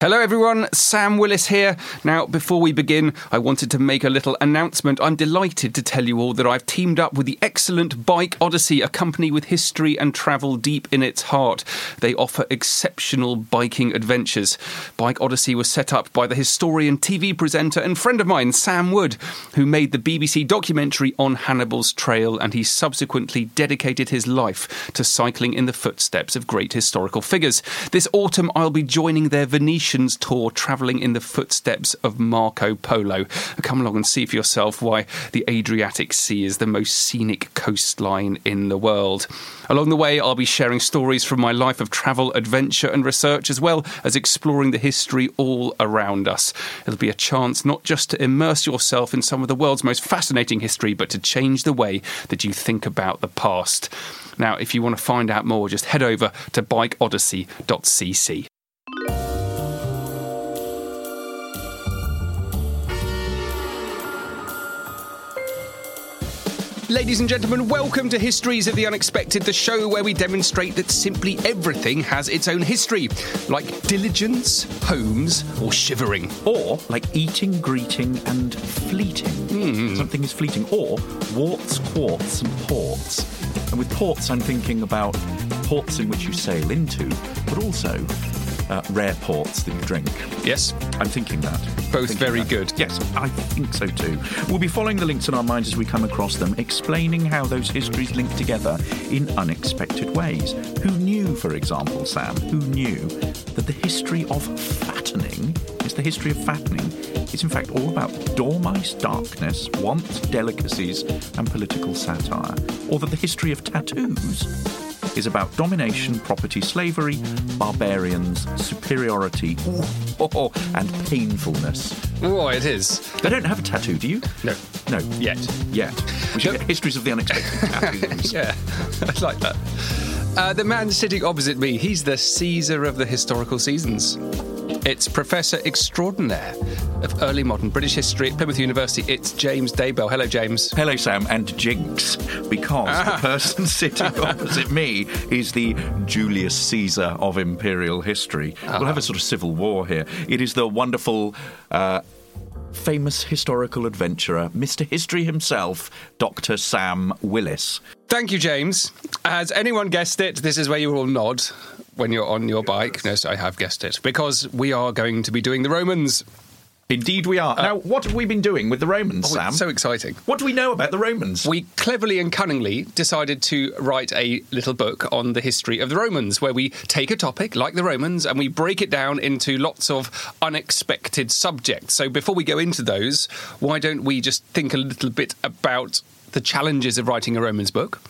Hello, everyone. Sam Willis here. Now, before we begin, I wanted to make a little announcement. I'm delighted to tell you all that I've teamed up with the excellent Bike Odyssey, a company with history and travel deep in its heart. They offer exceptional biking adventures. Bike Odyssey was set up by the historian, TV presenter, and friend of mine, Sam Wood, who made the BBC documentary on Hannibal's Trail, and he subsequently dedicated his life to cycling in the footsteps of great historical figures. This autumn, I'll be joining their Venetian tour travelling in the footsteps of Marco Polo. Come along and see for yourself why the Adriatic Sea is the most scenic coastline in the world. Along the way, I'll be sharing stories from my life of travel, adventure, and research, as well as exploring the history all around us. It'll be a chance not just to immerse yourself in some of the world's most fascinating history, but to change the way that you think about the past. Now, if you want to find out more, just head over to bikeodyssey.cc. Ladies and gentlemen, welcome to Histories of the Unexpected, the show where we demonstrate that simply everything has its own history, like diligence, homes, or shivering. Or like eating, greeting, and fleeting. Hmm. Something is fleeting. Or warts, quartz, and ports. And with ports, I'm thinking about ports in which you sail into, but also uh, rare ports that you drink. Yes, I'm thinking that. both Thinking very that. good. Yes, I think so too. We'll be following the links in our minds as we come across them, explaining how those histories link together in unexpected ways. Who knew, for example, Sam, who knew that the history of fattening is the history of fattening is in fact all about dormice, darkness, want, delicacies, and political satire? Or that the history of tattoos is about domination, property, slavery, barbarians, superiority, oh, and painfulness. Oh, it is. They don't have a tattoo, do you? No. No. Yet. Yet. We should No. get histories of the unexpected tattoos. Yeah, I like that. Uh, the man sitting opposite me, he's the Caesar of the historical seasons. It's Professor Extraordinaire of Early Modern British History at Plymouth University. It's James Daybell. Hello, James. Hello, Sam, and Jinx, because Ah. the person sitting opposite me is the Julius Caesar of imperial history. We'll have a sort of civil war here. It is the wonderful. Uh, Famous historical adventurer, Mr. History himself, Dr. Sam Willis. Thank you, James. Has anyone guessed it? This is where you all nod when you're on your bike. No, I have guessed it. Because we are going to be doing the Romans. Indeed, we are. Uh, now, what have we been doing with the Romans, Oh, Sam? so exciting. what do we know about the Romans? We cleverly and cunningly decided to write a little book on the history of the Romans, where we take a topic like the Romans and we break it down into lots of unexpected subjects. So before we go into those, why don't we just think a little bit about the challenges of writing a Romans book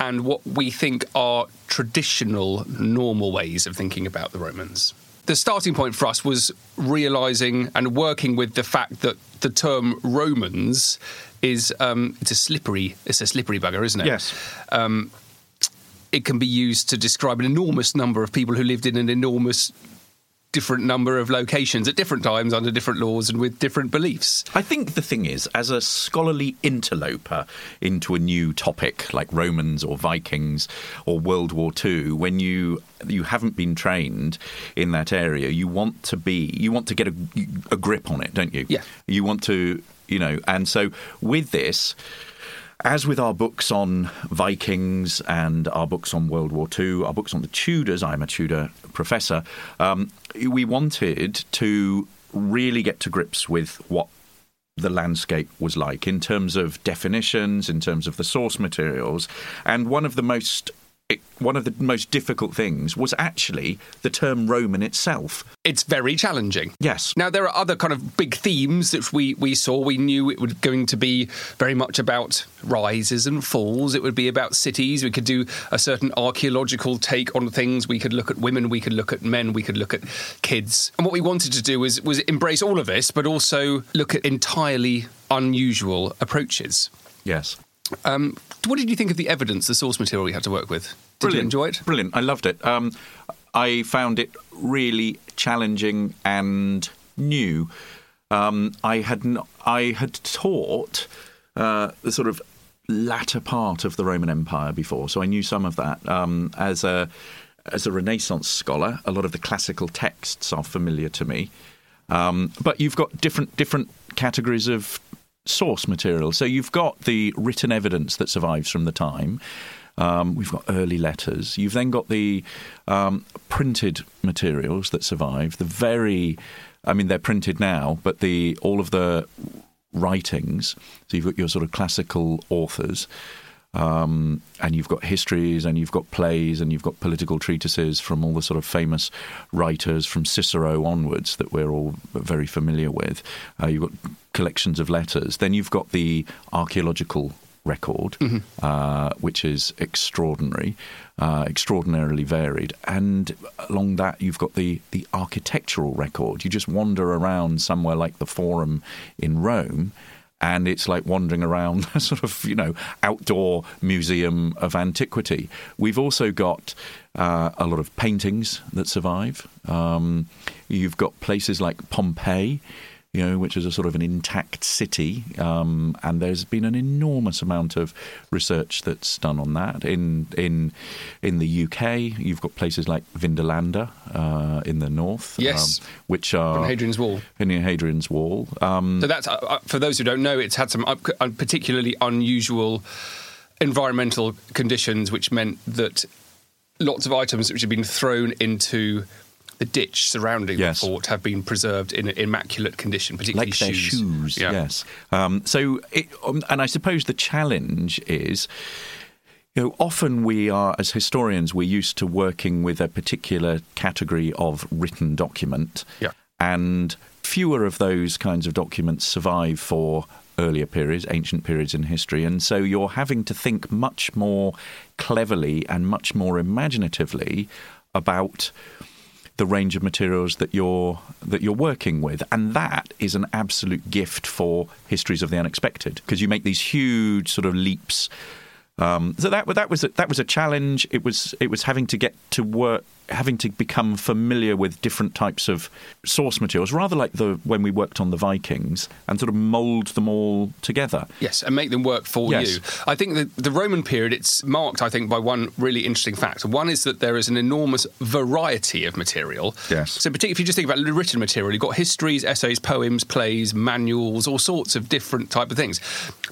and what we think are traditional, normal ways of thinking about the Romans? The starting point for us was realizing and working with the fact that the term Romans is um, it's a slippery it's a slippery bugger, isn't it? Yes. Um, it can be used to describe an enormous number of people who lived in an enormous different number of locations at different times under different laws and with different beliefs. I think the thing is, as a scholarly interloper into a new topic like Romans or Vikings or World War II, when you you haven't been trained in that area, you want to be you want to get a, a grip on it, don't you? Yeah. You want to, you know, and so with this. As with our books on Vikings and our books on World War II, our books on the Tudors, I'm a Tudor professor, um, we wanted to really get to grips with what the landscape was like in terms of definitions, in terms of the source materials. And one of the most one of the most difficult things was actually the term Roman itself. It's very challenging. Yes. Now there are other kind of big themes that we, we saw. We knew it was going to be very much about rises and falls. It would be about cities. We could do a certain archaeological take on things. We could look at women. We could look at men. We could look at kids. And what we wanted to do was was embrace all of this, but also look at entirely unusual approaches. Yes. Um, what did you think of the evidence, the source material we had to work with? Did you enjoy it? Brilliant. I loved it. Um, I found it really challenging and new. Um, I had n- I had taught uh, the sort of latter part of the Roman Empire before, so I knew some of that um, as a as a Renaissance scholar, a lot of the classical texts are familiar to me. Um, but you've got different different categories of source material. So you've got the written evidence that survives from the time. Um, we've got early letters. You've then got the um, printed materials that survive. The very, I mean, they're printed now, but the all of the writings. So you've got your sort of classical authors. Um, and you've got histories and you've got plays and you've got political treatises from all the sort of famous writers from Cicero onwards that we're all very familiar with. Uh, you've got collections of letters. Then you've got the archaeological record, mm-hmm. uh, which is extraordinary, uh, extraordinarily varied. And along that, you've got the, the architectural record. You just wander around somewhere like the Forum in Rome and it's like wandering around a sort of you know outdoor museum of antiquity. We've also got uh, a lot of paintings that survive. Um, you've got places like Pompeii you know, which is a sort of an intact city. Um, and there's been an enormous amount of research that's done on that. In in in the UK, you've got places like Vindolanda uh, in the north, yes, um, which are Hadrian's Wall. In Hadrian's Wall. Um, so that's uh, uh, for those who don't know, it's had some uh, particularly unusual environmental conditions, which meant that lots of items which had been thrown into the ditch surrounding yes. the fort have been preserved in immaculate condition, particularly like shoes. shoes yeah. Yes. Um, so, it, um, and I suppose the challenge is. You know, often we are, as historians, we're used to working with a particular category of written document. Yeah. And fewer of those kinds of documents survive for earlier periods, ancient periods in history. And so you're having to think much more cleverly and much more imaginatively about the range of materials that you're that you're working with, and that is an absolute gift for histories of the unexpected because you make these huge sort of leaps. Um, so that that was a, that was a challenge. It was it was having to get to work having to become familiar with different types of source materials, rather like the when we worked on the Vikings, and sort of mould them all together. Yes, and make them work for yes. you. I think the, the Roman period it's marked, I think, by one really interesting fact. One is that there is an enormous variety of material. Yes. So particularly if you just think about written material, you've got histories, essays, poems, plays, manuals, all sorts of different type of things.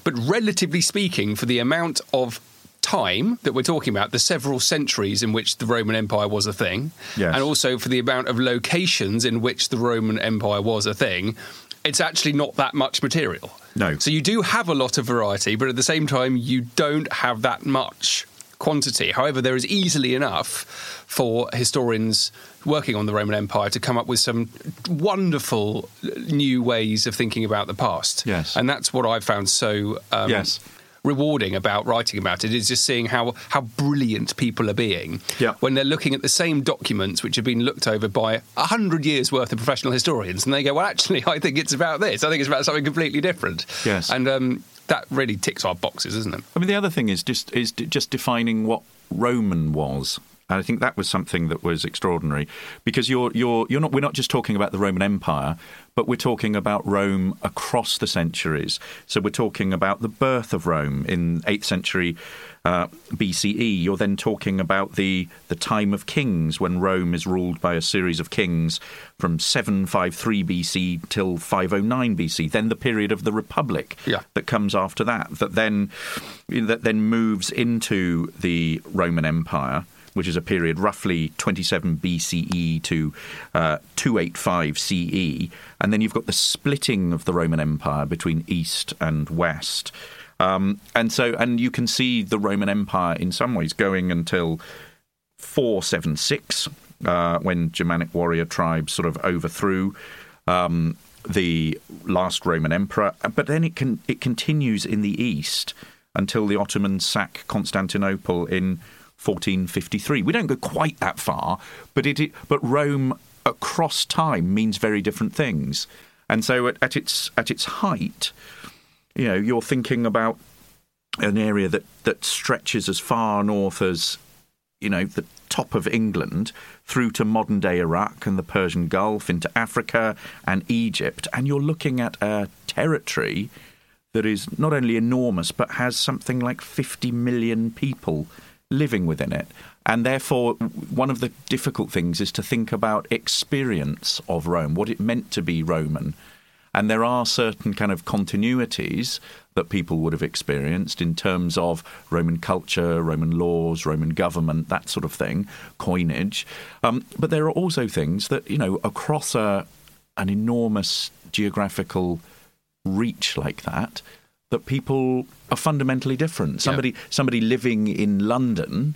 But relatively speaking, for the amount of time that we're talking about, the several centuries in which the Roman Empire was a thing, yes. and also for the amount of locations in which the Roman Empire was a thing, it's actually not that much material. No. So you do have a lot of variety, but at the same time, you don't have that much quantity. However, there is easily enough for historians working on the Roman Empire to come up with some wonderful new ways of thinking about the past. Yes. And that's what I've found so um, yes rewarding about writing about it is just seeing how how brilliant people are being yeah. when they're looking at the same documents which have been looked over by a hundred years worth of professional historians, and they go, "Well, actually, I think it's about this. I think it's about something completely different." Yes, and um, that really ticks our boxes, isn't it? I mean, the other thing is just is just defining what Roman was. And I think that was something that was extraordinary because you're you're you're not we're not just talking about the Roman Empire, but we're talking about Rome across the centuries. So we're talking about the birth of Rome in 8th century uh, BCE. You're then talking about the the time of kings when Rome is ruled by a series of kings from 753 BC till 509 BC. Then the period of the Republic yeah. that comes after that. That then that then moves into the Roman Empire which is a period roughly 27 BCE to uh, 285 CE. And then you've got the splitting of the Roman Empire between East and West. Um, and so, and you can see the Roman Empire in some ways going until 476, uh, when Germanic warrior tribes sort of overthrew um, the last Roman emperor. But then it can it continues in the east until the Ottomans sack Constantinople in 1453. We don't go quite that far, but it, but Rome across time means very different things. And so at, at its at its height, you know, you're thinking about an area that, that stretches as far north as, you know, the top of England through to modern day Iraq and the Persian Gulf into Africa and Egypt. And you're looking at a territory that is not only enormous, but has something like 50 million people living within it. And therefore, one of the difficult things is to think about experience of Rome, what it meant to be Roman. And there are certain kind of continuities that people would have experienced in terms of Roman culture, Roman laws, Roman government, that sort of thing, coinage. Um, but there are also things that, you know, across a, an enormous geographical reach like that, that people are fundamentally different. Somebody, somebody living in London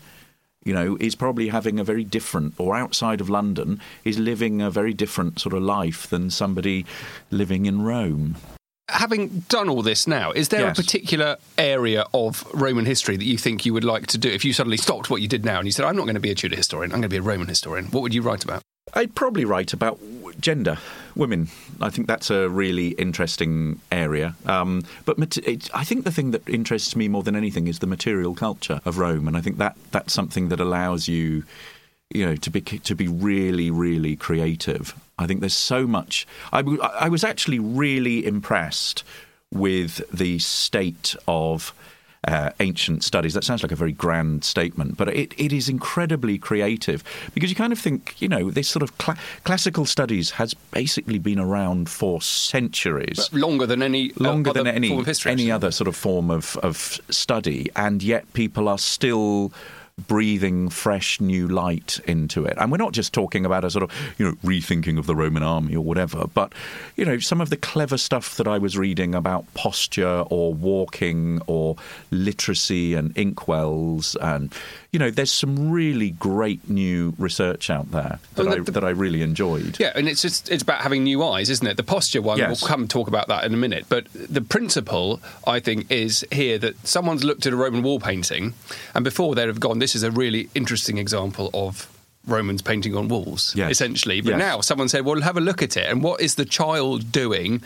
you know, is probably having a very different, or outside of London, is living a very different sort of life than somebody living in Rome. Having done all this now, is there yes. a particular area of Roman history that you think you would like to do? If you suddenly stopped what you did now and you said, I'm not going to be a Tudor historian, I'm going to be a Roman historian, what would you write about? I'd probably write about gender, women. I think that's a really interesting area. Um, but it, I think the thing that interests me more than anything is the material culture of Rome, and I think that that's something that allows you you know to be to be really really creative i think there's so much I, I was actually really impressed with the state of uh, ancient studies. That sounds like a very grand statement, but it, it is incredibly creative because you kind of think, you know, this sort of cl- classical studies has basically been around for centuries, but longer than any uh, longer than any any other sort of form of, of study, and yet people are still breathing fresh new light into it. And we're not just talking about a sort of, you know, rethinking of the Roman army or whatever, but, you know, some of the clever stuff that I was reading about posture or walking or literacy and inkwells and, you know, there's some really great new research out there that, the, I, that I really enjoyed. Yeah, and it's just, it's about having new eyes, isn't it? The posture one, yes. we'll come talk about that in a minute. But the principle, I think, is here that someone's looked at a Roman wall painting, and before they'd have gone, this is a really interesting example of Romans painting on walls, yes. essentially. But yes. now someone said, well, have a look at it. And what is the child doing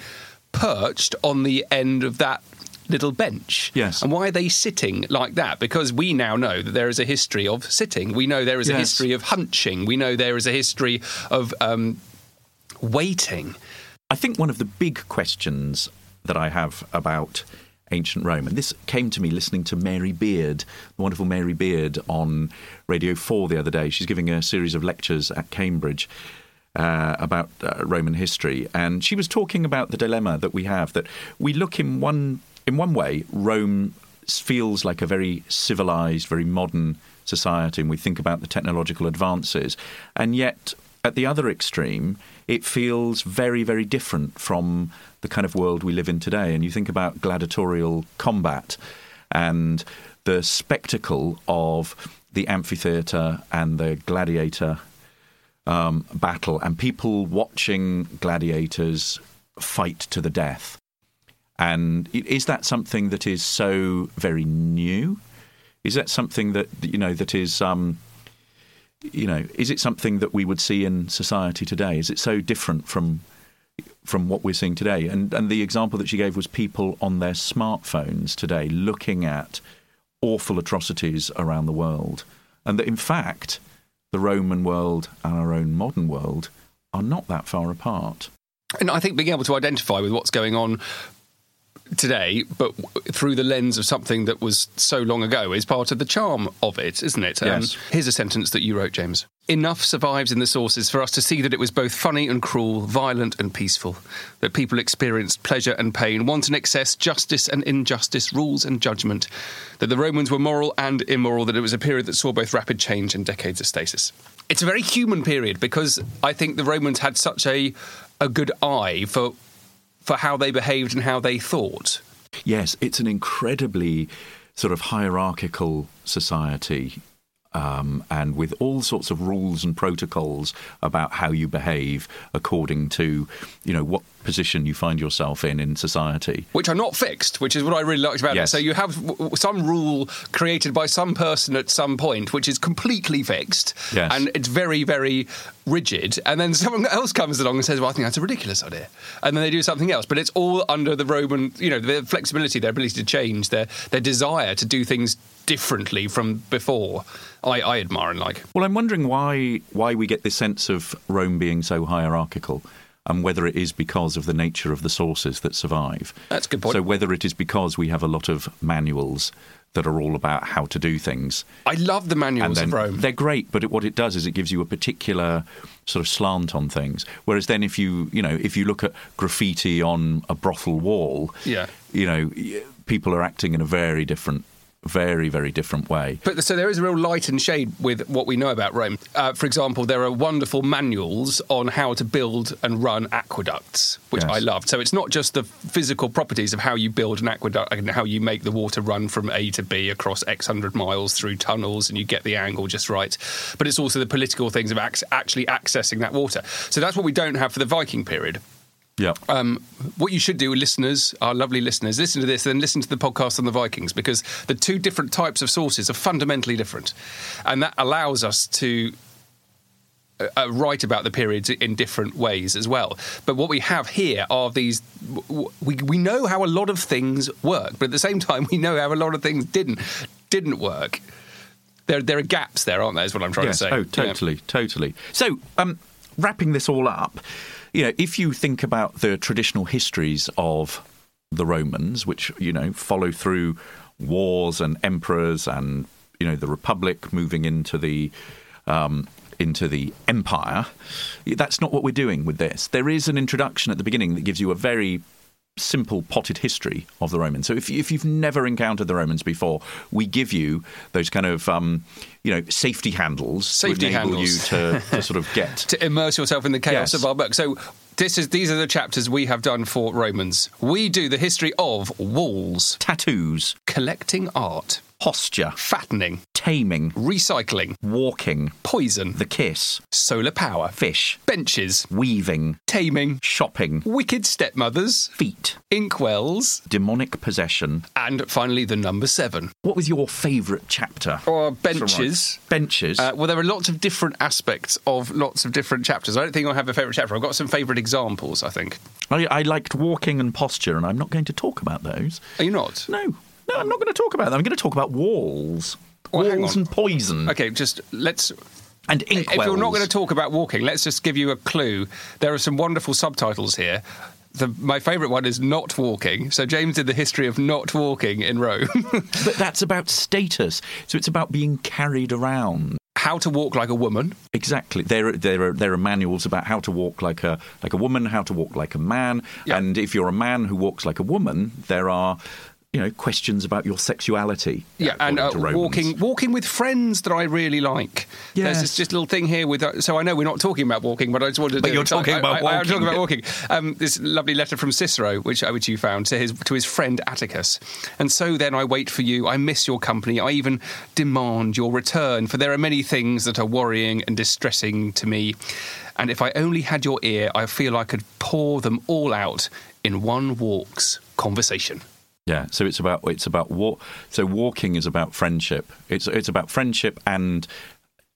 perched on the end of that little bench. Yes. And why are they sitting like that? Because we now know that there is a history of sitting. We know there is a history of hunching. We know there is a history of um, waiting. I think one of the big questions that I have about ancient Rome, and this came to me listening to Mary Beard, the wonderful Mary Beard, on Radio 4 the other day. She's giving a series of lectures at Cambridge. Uh, about uh, Roman history, and she was talking about the dilemma that we have that we look in one in one way, Rome feels like a very civilized, very modern society, and we think about the technological advances. And yet, at the other extreme, it feels very, very different from the kind of world we live in today. And you think about gladiatorial combat and the spectacle of the amphitheatre and the gladiator um, battle, and people watching gladiators fight to the death. And is that something that is so very new? Is that something that you know that is um, you know is it something that we would see in society today? Is it so different from from what we're seeing today? And and the example that she gave was people on their smartphones today looking at awful atrocities around the world, and that in fact the Roman world and our own modern world are not that far apart. And I think being able to identify with what's going on today, but through the lens of something that was so long ago, is part of the charm of it, isn't it? Um, yes. Um, here's a sentence that you wrote, James. Enough survives in the sources for us to see that it was both funny and cruel, violent and peaceful, that people experienced pleasure and pain, want and excess, justice and injustice, rules and judgment, that the Romans were moral and immoral, that it was a period that saw both rapid change and decades of stasis. It's a very human period because I think the Romans had such a a good eye for for how they behaved and how they thought. Yes, it's an incredibly sort of hierarchical society um, and with all sorts of rules and protocols about how you behave according to, you know, what position you find yourself in in society. Which are not fixed, which is what I really liked about yes. it. So you have some rule created by some person at some point, which is completely fixed, yes. and it's very, very rigid. And then someone else comes along and says, "Well, I think that's a ridiculous idea," and then they do something else. But it's all under the Roman, you know, their flexibility, their ability to change, their their desire to do things differently from before. I, I admire and like. Well, I'm wondering why why we get this sense of Rome being so hierarchical. And whether it is because of the nature of the sources that survive. That's a good point. So whether it is because we have a lot of manuals that are all about how to do things. I love the manuals then of Rome. they're great, but it, what it does is it gives you a particular sort of slant on things. Whereas then, if you you know if you look at graffiti on a brothel wall, Yeah. you know people are acting in a very different, very very different way. But so there is a real light and shade with what we know about Rome. Uh, for example, there are wonderful manuals on how to build and run aqueducts, which Yes. I loved. So it's not just the physical properties of how you build an aqueduct and how you make the water run from A to B across X hundred miles through tunnels and you get the angle just right, but it's also the political things of ac- actually accessing that water. So that's what we don't have for the Viking period. Yeah. Um, what you should do, listeners, our lovely listeners, listen to this, then listen to the podcast on the Vikings because the two different types of sources are fundamentally different, and that allows us to. Uh, uh, write about the periods in different ways as well. But what we have here are these. We, we know how a lot of things work, but at the same time, we know how a lot of things didn't didn't work. There, there are gaps there, aren't there? Is what I'm trying yes. to say. Oh, Yeah. totally, totally. So, um, wrapping this all up, you know, if you think about the traditional histories of the Romans, which you know follow through wars and emperors, and you know the Republic moving into the um, into the empire, that's not what we're doing with this. There is an introduction at the beginning that gives you a very simple potted history of the Romans. So if, if you've never encountered the Romans before, we give you those kind of um, you know safety handles Safety to enable handles. you to, to sort of get. to immerse yourself in the chaos Yes. of our book. So this is these are the chapters we have done for Romans. We do the history of walls, Tattoos, collecting art, posture, fattening, taming, recycling, walking, poison, the kiss, solar power, fish, benches, weaving, taming, shopping, wicked stepmothers, feet, inkwells, demonic possession. and finally the number seven. What was your favourite chapter? Or benches. Benches. Uh, well, there are lots of different aspects of lots of different chapters. I don't think I have a favourite chapter. I've got some favourite examples, I think. I, I liked walking and posture, and I'm not going to talk about those. Are you not? No, no, I'm not going to talk about that. I'm going to talk about walls, Well, walls and poison, Okay, just let's and If inkwells. you're not going to talk about walking, let's just give you a clue. There are some wonderful subtitles here. The, my favourite one is not walking. So James did the history of not walking in Rome. but that's about status. So it's about being carried around. How to walk like a woman. Exactly. There, are, there are there are manuals about how to walk like a like a woman, how to walk like a man, Yeah. and if you're a man who walks like a woman, there are you know questions about your sexuality. Yeah, and uh, according to Romans. walking walking with friends that I really like. There's Yes. this just little thing here with. Uh, so I know we're not talking about walking, but I just wanted to. But you're so talking I, about I, I, am walking. talking about walking. Um, this lovely letter from Cicero, which uh, which you found to his to his friend Atticus. And so then I wait for you. I miss your company. I even demand your return. For there are many things that are worrying and distressing to me. And if I only had your ear, I feel I could pour them all out in one walk's conversation. Yeah, so it's about it's about walk. So walking is about friendship. It's it's about friendship and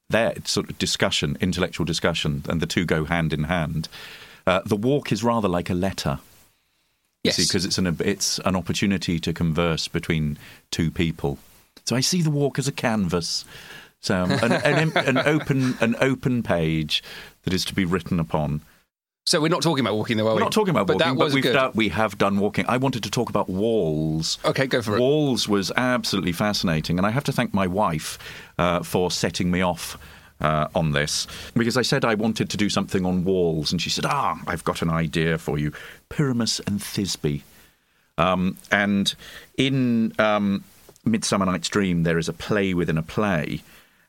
their sort of discussion, intellectual discussion, and the two go hand in hand. Uh, the walk is rather like a letter. Yes. because it's an it's an opportunity to converse between two people. So I see the walk as a canvas, so um, an, an, an open an open page that is to be written upon. So we're not talking about walking, though, are We're not talking about but walking, was we've done, we have done walking. I wanted to talk about walls. Okay, go for it. Walls was absolutely fascinating, and I have to thank my wife uh, for setting me off. Uh, on this, because I said I wanted to do something on walls, and she said, "Ah, I've got an idea for you: Pyramus and Thisbe." Um, and in um, Midsummer Night's Dream, there is a play within a play,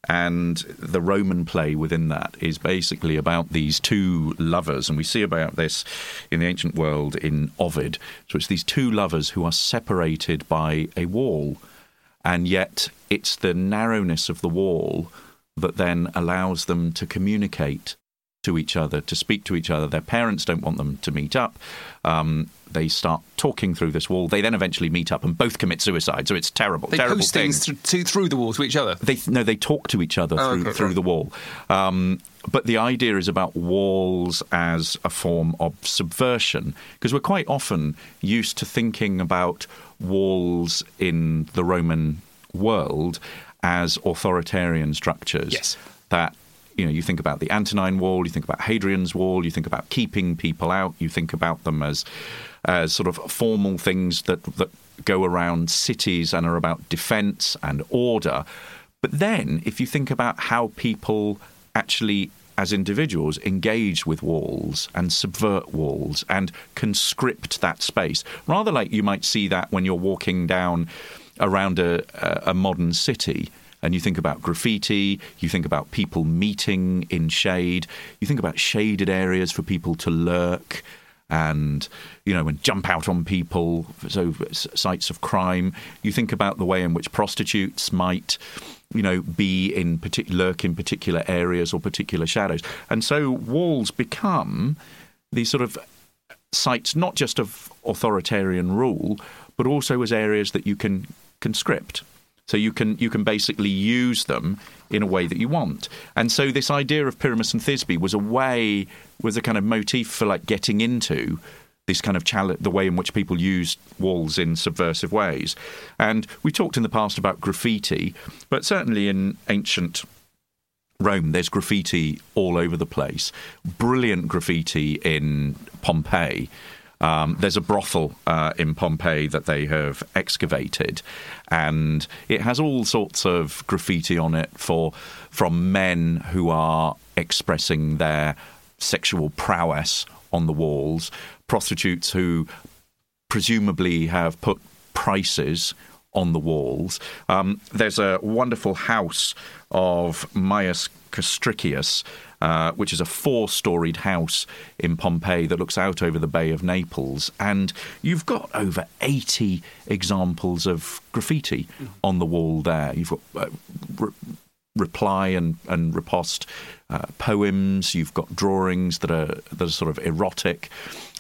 and the Roman play within that is basically about these two lovers, and we see about this in the ancient world in Ovid. So it's these two lovers who are separated by a wall, and yet it's the narrowness of the wall that then allows them to communicate to each other, to speak to each other. Their parents don't want them to meet up. Um, they start talking through this wall. They then eventually meet up and both commit suicide. So it's terrible, They terrible post thing. things th- to, through the wall to each other. They no, they talk to each other Oh, through okay, through right. the wall. Um, but the idea is about walls as a form of subversion, because we're quite often used to thinking about walls in the Roman world as authoritarian structures. Yes. That you know, you think about the Antonine Wall, you think about Hadrian's Wall, you think about keeping people out, you think about them as as sort of formal things that that go around cities and are about defence and order. But then, if you think about how people actually as individuals engage with walls and subvert walls and conscript that space. Rather like you might see that when you're walking down around a, a modern city and you think about graffiti, you think about people meeting in shade, you think about shaded areas for people to lurk and you know and jump out on people so sites of crime. You think about the way in which prostitutes might you know be in particular lurk in particular areas or particular shadows. And so walls become these sort of sites not just of authoritarian rule but also as areas that you can conscript so you can you can basically use them in a way that you want. And so this idea of Pyramus and Thisbe was a way was a kind of motif for like getting into this kind of challenge, the way in which people used walls in subversive ways. And we talked in the past about graffiti, but certainly in ancient Rome, there's graffiti all over the place. Brilliant graffiti in Pompeii. Um, there's a brothel uh, in Pompeii that they have excavated, and it has all sorts of graffiti on it for from men who are expressing their sexual prowess on the walls, prostitutes who presumably have put prices on the walls. Um, there's a wonderful house of Maius Castricius, uh, which is a four storied house in Pompeii that looks out over the Bay of Naples. And you've got over 80 examples of graffiti mm. on the wall there. You've got uh, re- reply and, and riposte uh, poems, you've got drawings that are, that are sort of erotic.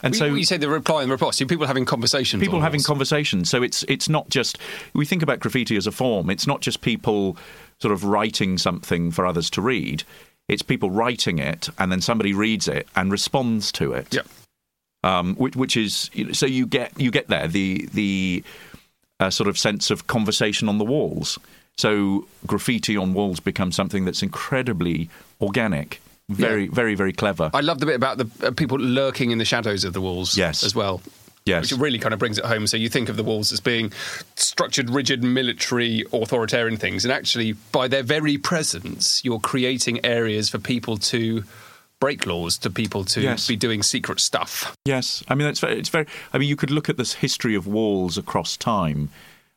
And so you say the reply and riposte, people having conversations. People having conversations. So it's it's not just we think about graffiti as a form. It's not just people sort of writing something for others to read. It's people writing it, and then somebody reads it and responds to it. Yeah. Um, which, which, is so you get you get there the the uh, sort of sense of conversation on the walls. So graffiti on walls becomes something that's incredibly organic, very, yeah. very, very clever. I love the bit about the uh, people lurking in the shadows of the walls. Yes. as well. Yes. Which really kind of brings it home. So you think of the walls as being structured, rigid, military, authoritarian things. And actually, by their very presence, you're creating areas for people to break laws, to people to yes. be doing secret stuff. Yes. I mean, it's very, it's very, I mean, you could look at this history of walls across time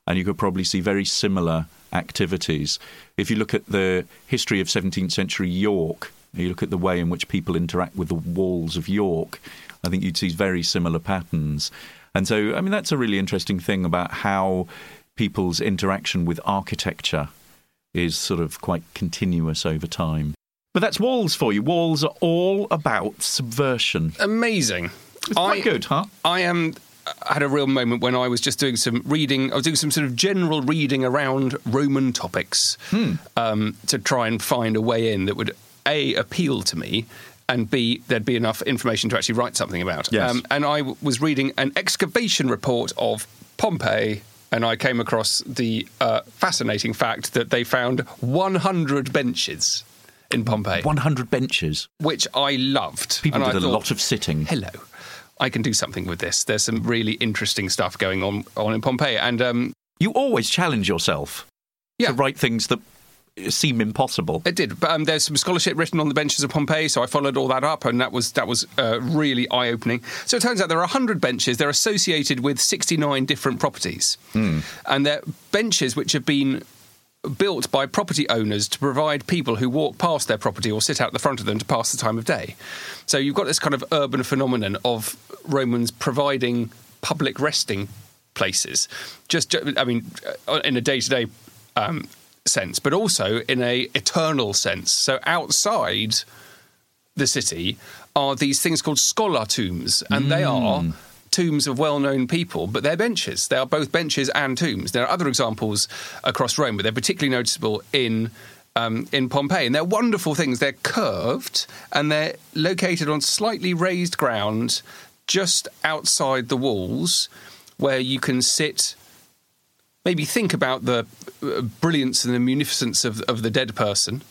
and you could probably see very similar activities. If you look at the history of 17th century York, you look at the way in which people interact with the walls of York, I think you'd see very similar patterns. And so, I mean, that's a really interesting thing about how people's interaction with architecture is sort of quite continuous over time. But that's walls for you. Walls are all about subversion. Amazing. It's quite I, good, huh? I am had a real moment when I was just doing some reading. I was doing some sort of general reading around Roman topics hmm. um, to try and find a way in that would a appeal to me and B, there'd be enough information to actually write something about. Yes. Um, and I w- was reading an excavation report of Pompeii, and I came across the uh, fascinating fact that they found 100 benches in Pompeii. 100 benches? Which I loved. People and did a lot of sitting. Hello. I can do something with this. There's some really interesting stuff going on, on in Pompeii. And um, you always challenge yourself yeah. to write things that seem impossible. It did, but um, there's some scholarship written on the benches of Pompeii, so I followed all that up, and that was that was uh, really eye opening. So it turns out there are 100 benches. They're associated with 69 different properties, mm. and they're benches which have been built by property owners to provide people who walk past their property or sit out the front of them to pass the time of day. So you've got this kind of urban phenomenon of Romans providing public resting places. Just, I mean, uh, in a day to day sense, but also in a eternal sense. So outside the city are these things called schola tombs, and mm. they are tombs of well-known people, but they're benches. They are both benches and tombs. There are other examples across Rome, but they're particularly noticeable in um, in Pompeii, and they're wonderful things. They're curved and they're located on slightly raised ground just outside the walls, where you can sit maybe think about the uh, brilliance and the munificence of, of the dead person.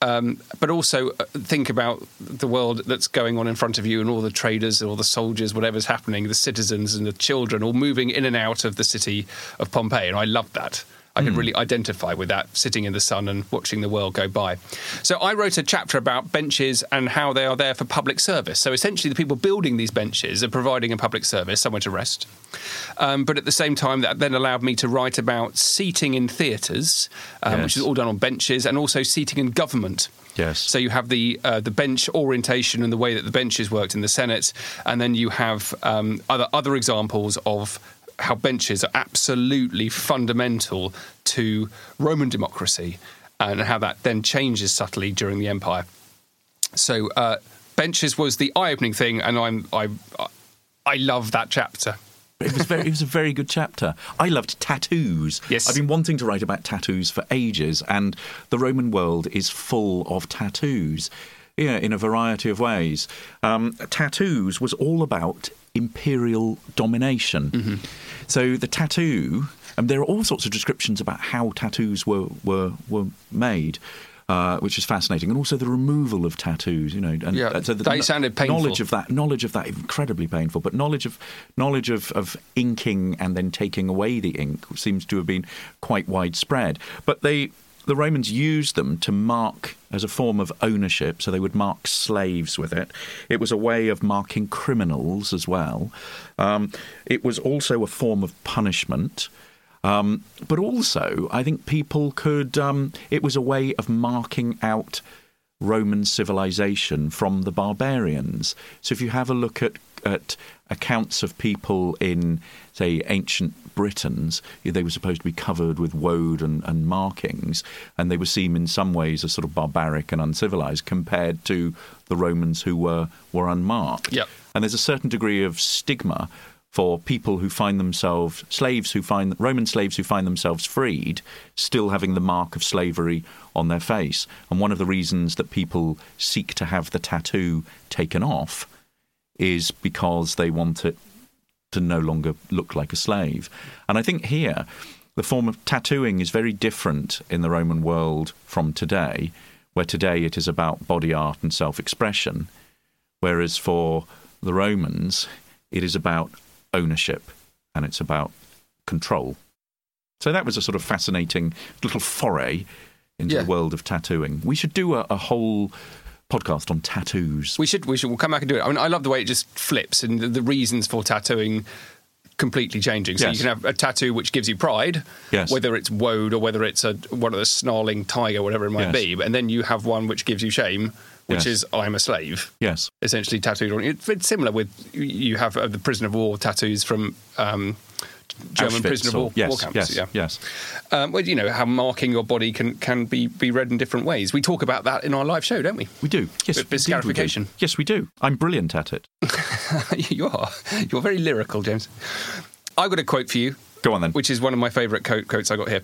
Um, but also uh, think about the world that's going on in front of you and all the traders, all the soldiers, whatever's happening, the citizens and the children all moving in and out of the city of Pompeii. And I love that. I can really identify with that sitting in the sun and watching the world go by. So I wrote a chapter about benches and how they are there for public service. So essentially, the people building these benches are providing a public service, somewhere to rest. Um, but at the same time, that then allowed me to write about seating in theatres, um, which is all done on benches, and also seating in government. Yes. So you have the uh, the bench orientation and the way that the benches worked in the Senate, and then you have um, other other examples of how benches are absolutely fundamental to Roman democracy, and how that then changes subtly during the empire. So uh, benches was the eye-opening thing, and I'm I I love that chapter. It was very. It was a very good chapter. I loved tattoos. Yes. I've been wanting to write about tattoos for ages, and the Roman world is full of tattoos. Yeah, in a variety of ways. Um, tattoos was all about imperial domination. So the tattoo, and there are all sorts of descriptions about how tattoos were were were made. Uh, which is fascinating, and also the removal of tattoos. You know, and Yeah, uh, so the they sounded painful. Knowledge of that, knowledge of that, incredibly painful. But knowledge of knowledge of, of inking and then taking away the ink seems to have been quite widespread. But they, the Romans used them to mark as a form of ownership. So they would mark slaves with it. It was a way of marking criminals as well. Um, it was also a form of punishment. Um, but also, I think people could. Um, it was a way of marking out Roman civilization from the barbarians. So if you have a look at at accounts of people in, say, ancient Britons, they were supposed to be covered with woad and, and markings, and they were seen in some ways as sort of barbaric and uncivilized compared to the Romans who were were unmarked. Yep. And there's a certain degree of stigma for people who find themselves slaves who find Roman slaves who find themselves freed still having the mark of slavery on their face. And one of the reasons that people seek to have the tattoo taken off is because they want it to no longer look like a slave. And I think here the form of tattooing is very different in the Roman world from today, where today it is about body art and self expression, whereas for the Romans it is about ownership and it's about control. So that was a sort of fascinating little foray into Yeah. the world of tattooing. We should do a, a whole podcast on tattoos. We should we should we'll come back and do it. I mean, I love the way it just flips and the, the reasons for tattooing completely changing. So Yes. you can have a tattoo which gives you pride, Yes. whether it's woad or whether it's a one of the snarling tiger, whatever it might Yes. be. And then you have one which gives you shame, which is I'm a slave. yes. Essentially tattooed on. It's similar with you have uh, the prisoner of war tattoos from um, German Auschwitz prisoner of war, yes, war camps. Yes, yeah. yes. Um, well, you know how marking your body can can be be read in different ways. We talk about that in our live show, don't we? We do. Yes, Bit- bit indeed we do. Yes, we do. I'm brilliant at it. you are. You're very lyrical, James. I've got a quote for you. Go on then. Which is one of my favourite quote, quotes I got here.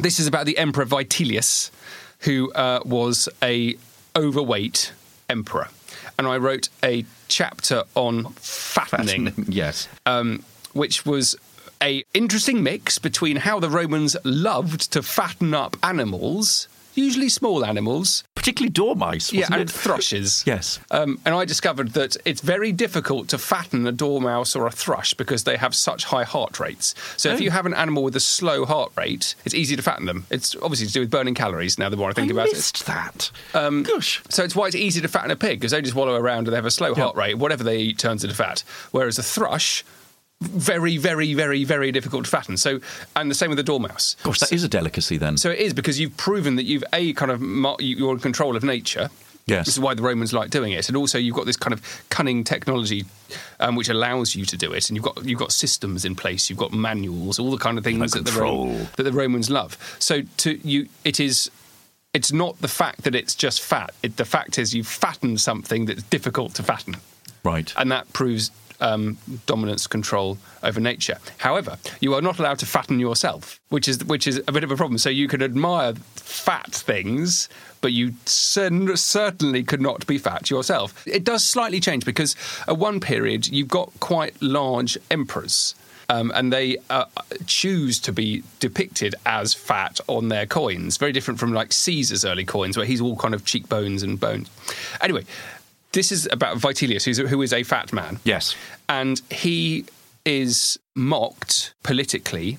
This is about the Emperor Vitellius, who uh, was a overweight emperor, and I wrote a chapter on fattening, yes. um, which was a interesting mix between how the Romans loved to fatten up animals, usually small animals, Particularly dormice, yeah, and it? thrushes. Yes. Um, and I discovered that it's very difficult to fatten a dormouse or a thrush because they have such high heart rates. So if Oh. you have an animal with a slow heart rate, it's easy to fatten them. It's obviously to do with burning calories. Now the more I think I about it. missed that. Um, Gosh. So it's why it's easy to fatten a pig because they just wallow around and they have a slow heart rate. Whatever they eat turns into fat. Whereas a thrush, very, very, very, very difficult to fatten. So, and the same with the dormouse. Gosh, that is a delicacy then. So it is because you've proven that you've a kind of you- you're in control of nature. Yes. This is why the Romans like doing it, and also you've got this kind of cunning technology, um, which allows you to do it, and you've got you've got systems in place, you've got manuals, all the kind of things that the, that the Romans love. So to you, it is. It's not the fact that it's just fat. It, the fact is you fatten something that's difficult to fatten right. and that proves um, dominance control over nature. However, you are not allowed to fatten yourself, which is which is a bit of a problem. So you can admire fat things, but you cer- certainly could not be fat yourself. It does slightly change because at one period you've got quite large emperors. Um, and they uh, choose to be depicted as fat on their coins. Very different from like Caesar's early coins, where he's all kind of cheekbones and bones. Anyway, this is about Vitellius, who's, who is a fat man. Yes. And he is mocked politically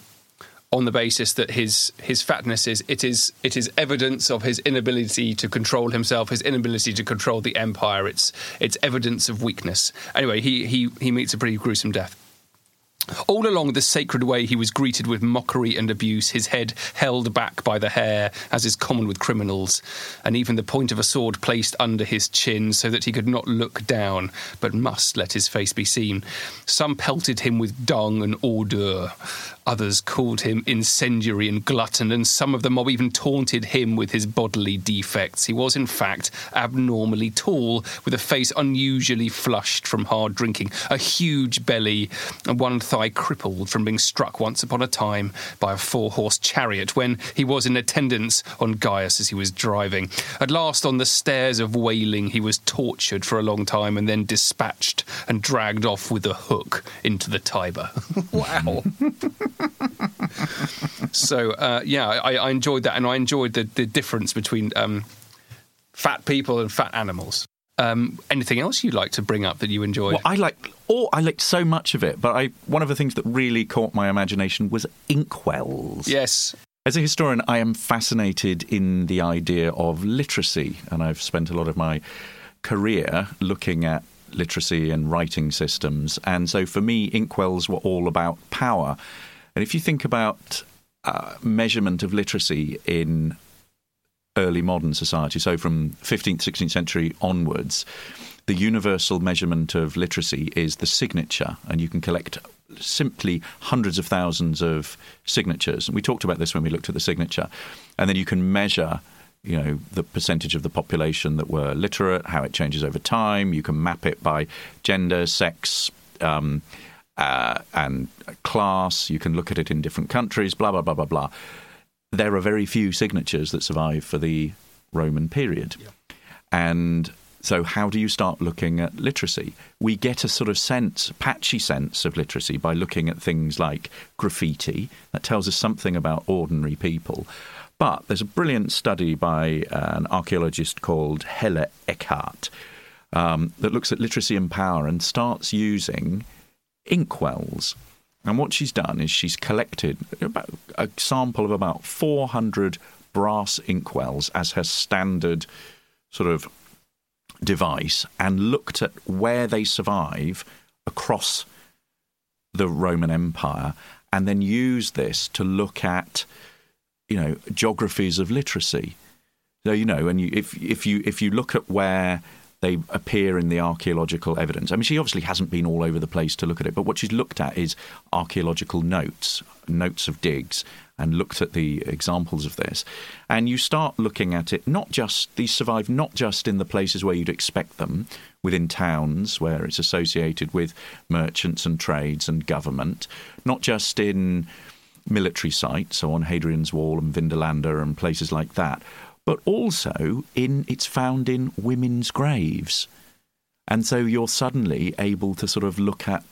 on the basis that his his fatness is it is it is evidence of his inability to control himself, his inability to control the empire. It's it's evidence of weakness. Anyway, he he he meets a pretty gruesome death. All along the sacred way, he was greeted with mockery and abuse, his head held back by the hair, as is common with criminals, and even the point of a sword placed under his chin so that he could not look down, but must let his face be seen. Some pelted him with dung and ordure. Others called him incendiary and glutton, and some of the mob even taunted him with his bodily defects. He was, in fact, abnormally tall, with a face unusually flushed from hard drinking, a huge belly, and one thigh crippled from being struck once upon a time by a four horse chariot when he was in attendance on Gaius as he was driving. At last, on the stairs of wailing, he was tortured for a long time and then dispatched and dragged off with a hook into the Tiber. wow. so uh, yeah, I, I, enjoyed that, and I enjoyed the, the difference between um, fat people and fat animals. Um, anything else you'd like to bring up that you enjoyed? Well, I like all. I liked so much of it, but I one of the things that really caught my imagination was inkwells. Yes. As a historian, I am fascinated in the idea of literacy, and I've spent a lot of my career looking at literacy and writing systems. And so for me, inkwells were all about power. And if you think about uh, measurement of literacy in early modern society, so from 15th, 16th century onwards, the universal measurement of literacy is the signature, and you can collect simply hundreds of thousands of signatures. And we talked about this when we looked at the signature. And then you can measure you know the percentage of the population that were literate, how it changes over time. You can map it by gender, sex, um, uh, and class. You can look at it in different countries, blah, blah, blah, blah, blah. There are very few signatures that survive for the Roman period. Yeah. And so, how do you start looking at literacy? We get a sort of sense, patchy sense of literacy by looking at things like graffiti. That tells us something about ordinary people. But there's a brilliant study by an archaeologist called Hella Eckardt um, that looks at literacy and power and starts using inkwells. And what she's done is she's collected about a sample of about 400 brass inkwells as her standard sort of device and looked at where they survive across the Roman Empire and then used this to look at you know geographies of literacy so you know and you, if if you if you look at where they appear in the archaeological evidence. I mean, she obviously hasn't been all over the place to look at it, but what she's looked at is archaeological notes, notes of digs, and looked at the examples of this. And you start looking at it, not just, these survive not just in the places where you'd expect them, within towns where it's associated with merchants and trades and government, not just in military sites, so on Hadrian's Wall and Vindolanda and places like that, but also in it's found in women's graves. And so you're suddenly able to sort of look at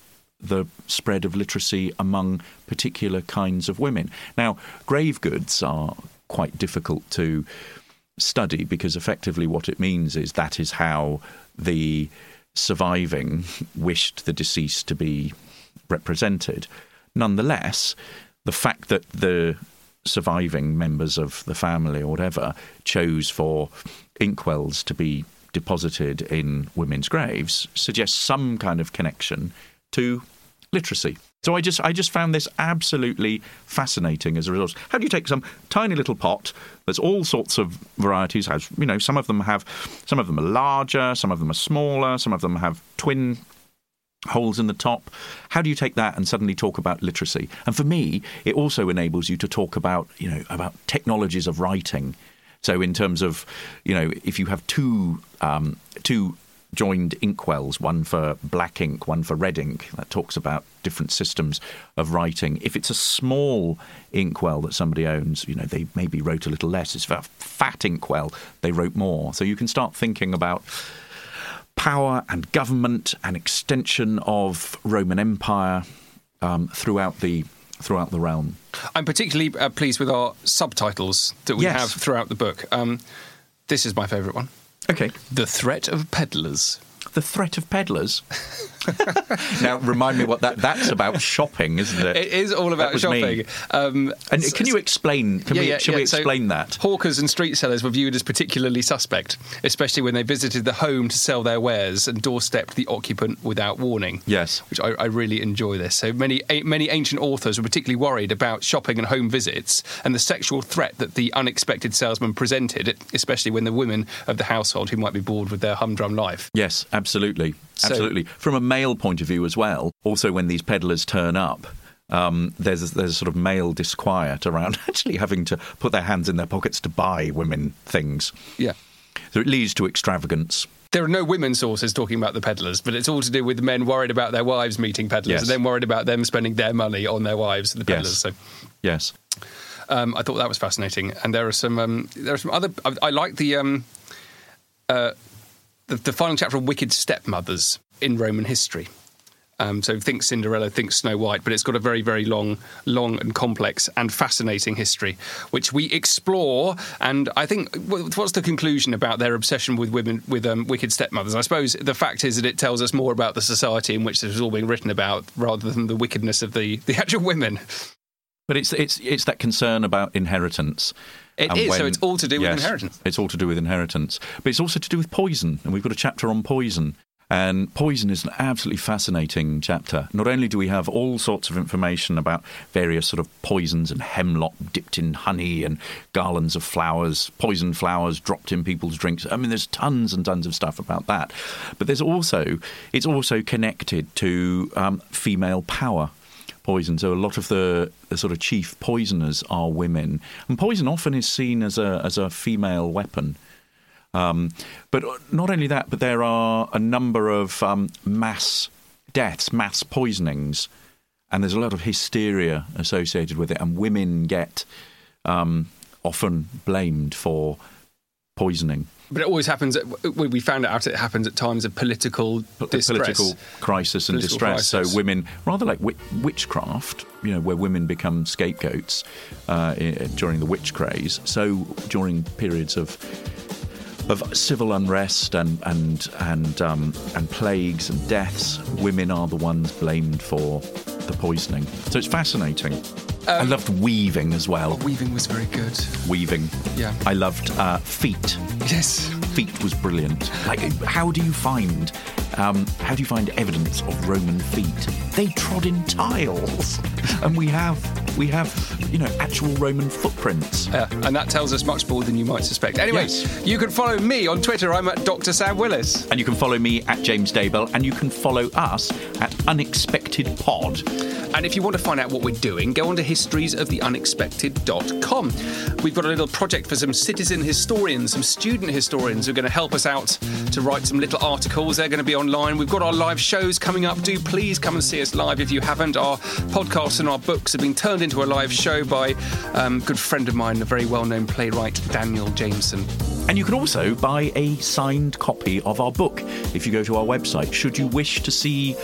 the spread of literacy among particular kinds of women. Now, grave goods are quite difficult to study because effectively what it means is that is how the surviving wished the deceased to be represented. Nonetheless, the fact that the surviving members of the family or whatever chose for inkwells to be deposited in women's graves suggests some kind of connection to literacy. So I just I just found this absolutely fascinating as a result. How do you take some tiny little pot There's all sorts of varieties? Has you know some of them have some of them are larger, some of them are smaller, some of them have twin holes in the top. How do you take that and suddenly talk about literacy? And for me, it also enables you to talk about, you know, about technologies of writing. So in terms of, you know, if you have two um, two joined inkwells, one for black ink, one for red ink. That talks about different systems of writing. If it's a small inkwell that somebody owns, you know, they maybe wrote a little less. If It's a fat inkwell, they wrote more. So you can start thinking about power and government and extension of Roman Empire um, throughout the throughout the realm. I'm particularly uh, pleased with our subtitles that we Yes. have throughout the book. Um, this is my favourite one Okay. The Threat of Peddlers. The threat of peddlers. now, remind me what that that's about shopping, isn't it? It is all about shopping. Um, And s- can you explain? Can yeah, we, yeah, shall yeah. we So explain that? Hawkers and street sellers were viewed as particularly suspect, especially when they visited the home to sell their wares and doorstepped the occupant without warning. Yes. which I, I really enjoy. This so many a- many ancient authors were particularly worried about shopping and home visits and the sexual threat that the unexpected salesman presented, especially when the women of the household who might be bored with their humdrum life. Yes, absolutely, So- absolutely. From a male point of view as well. Also, when these peddlers turn up. Um, there's a, there's a sort of male disquiet around actually having to put their hands in their pockets to buy women things. Yeah. So it leads to extravagance. There are no women sources talking about the peddlers, but it's all to do with men worried about their wives meeting peddlers Yes. and then worried about them spending their money on their wives, and the peddlers. Yes. So Yes. Um, I thought that was fascinating, and there are some um, there are some other. I, I like the, um, uh, the the final chapter on wicked stepmothers in Roman history. Um, so think Cinderella, think Snow White, but it's got a very very long, long and complex and fascinating history, which we explore. And I think what's the conclusion about their obsession with women with um, wicked stepmothers? I suppose the fact is that it tells us more about the society in which this is all being written about, rather than the wickedness of the the actual women. But it's it's it's that concern about inheritance. It is, so it's all to do with inheritance. It's all to do with inheritance, but it's also to do with poison, and we've got a chapter on poison. And poison is an absolutely fascinating chapter. Not only do we have all sorts of information about various sort of poisons and hemlock dipped in honey and garlands of flowers, poison flowers dropped in people's drinks. I mean, there's tons and tons of stuff about that. But there's also it's also connected to um, female power poison. So a lot of the, the sort of chief poisoners are women, and poison often is seen as a as a female weapon. Um, but not only that, but there are a number of um, mass deaths, mass poisonings, and there's a lot of hysteria associated with it, and women get um, often blamed for poisoning. But it always happens. At, we we found out it happens at times of political distress. political crisis and Political distress. crisis. So women, rather like witchcraft, you know, where women become scapegoats uh, during the witch craze. So during periods of of civil unrest and and and um, and plagues and deaths, women are the ones blamed for the poisoning. So it's fascinating. I loved weaving as well. Weaving was very good. Weaving. Yeah. I loved uh, feet Yes. Feet was brilliant. Like, how do you find um, how do you find evidence of Roman feet? They trod in tiles, and we have we have you know actual Roman footprints. Yeah, and that tells us much more than you might suspect. Anyway, Yes. you can follow me on Twitter. I'm at Dr. Sam Willis. And you can follow me at James Daybell, and you can follow us at Unexpected Pod. And if you want to find out what we're doing, go on to historiesoftheunexpected.com. We've got a little project for some citizen historians, some student historians who are going to help us out to write some little articles. They're going to be online. We've got our live shows coming up. Do please come and see us live if you haven't. Our podcasts and our books have been turned into a live show by um, a good friend of mine, a very well known playwright, Daniel Jamieson. And you can also buy a signed copy of our book if you go to our website. Should you wish to see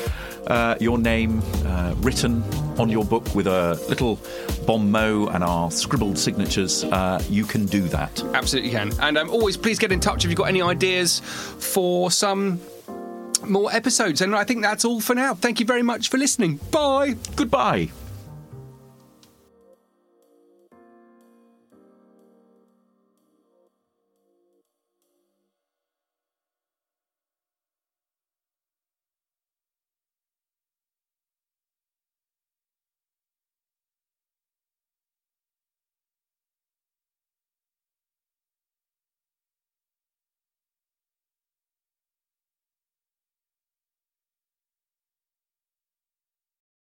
uh, your name uh, written on your book with a little bon mot and our scribbled signatures, uh, you can do that. Absolutely can. And um, always please get in touch if you've got any ideas for some more episodes. And I think that's all for now. Thank you very much for listening. Bye. Goodbye.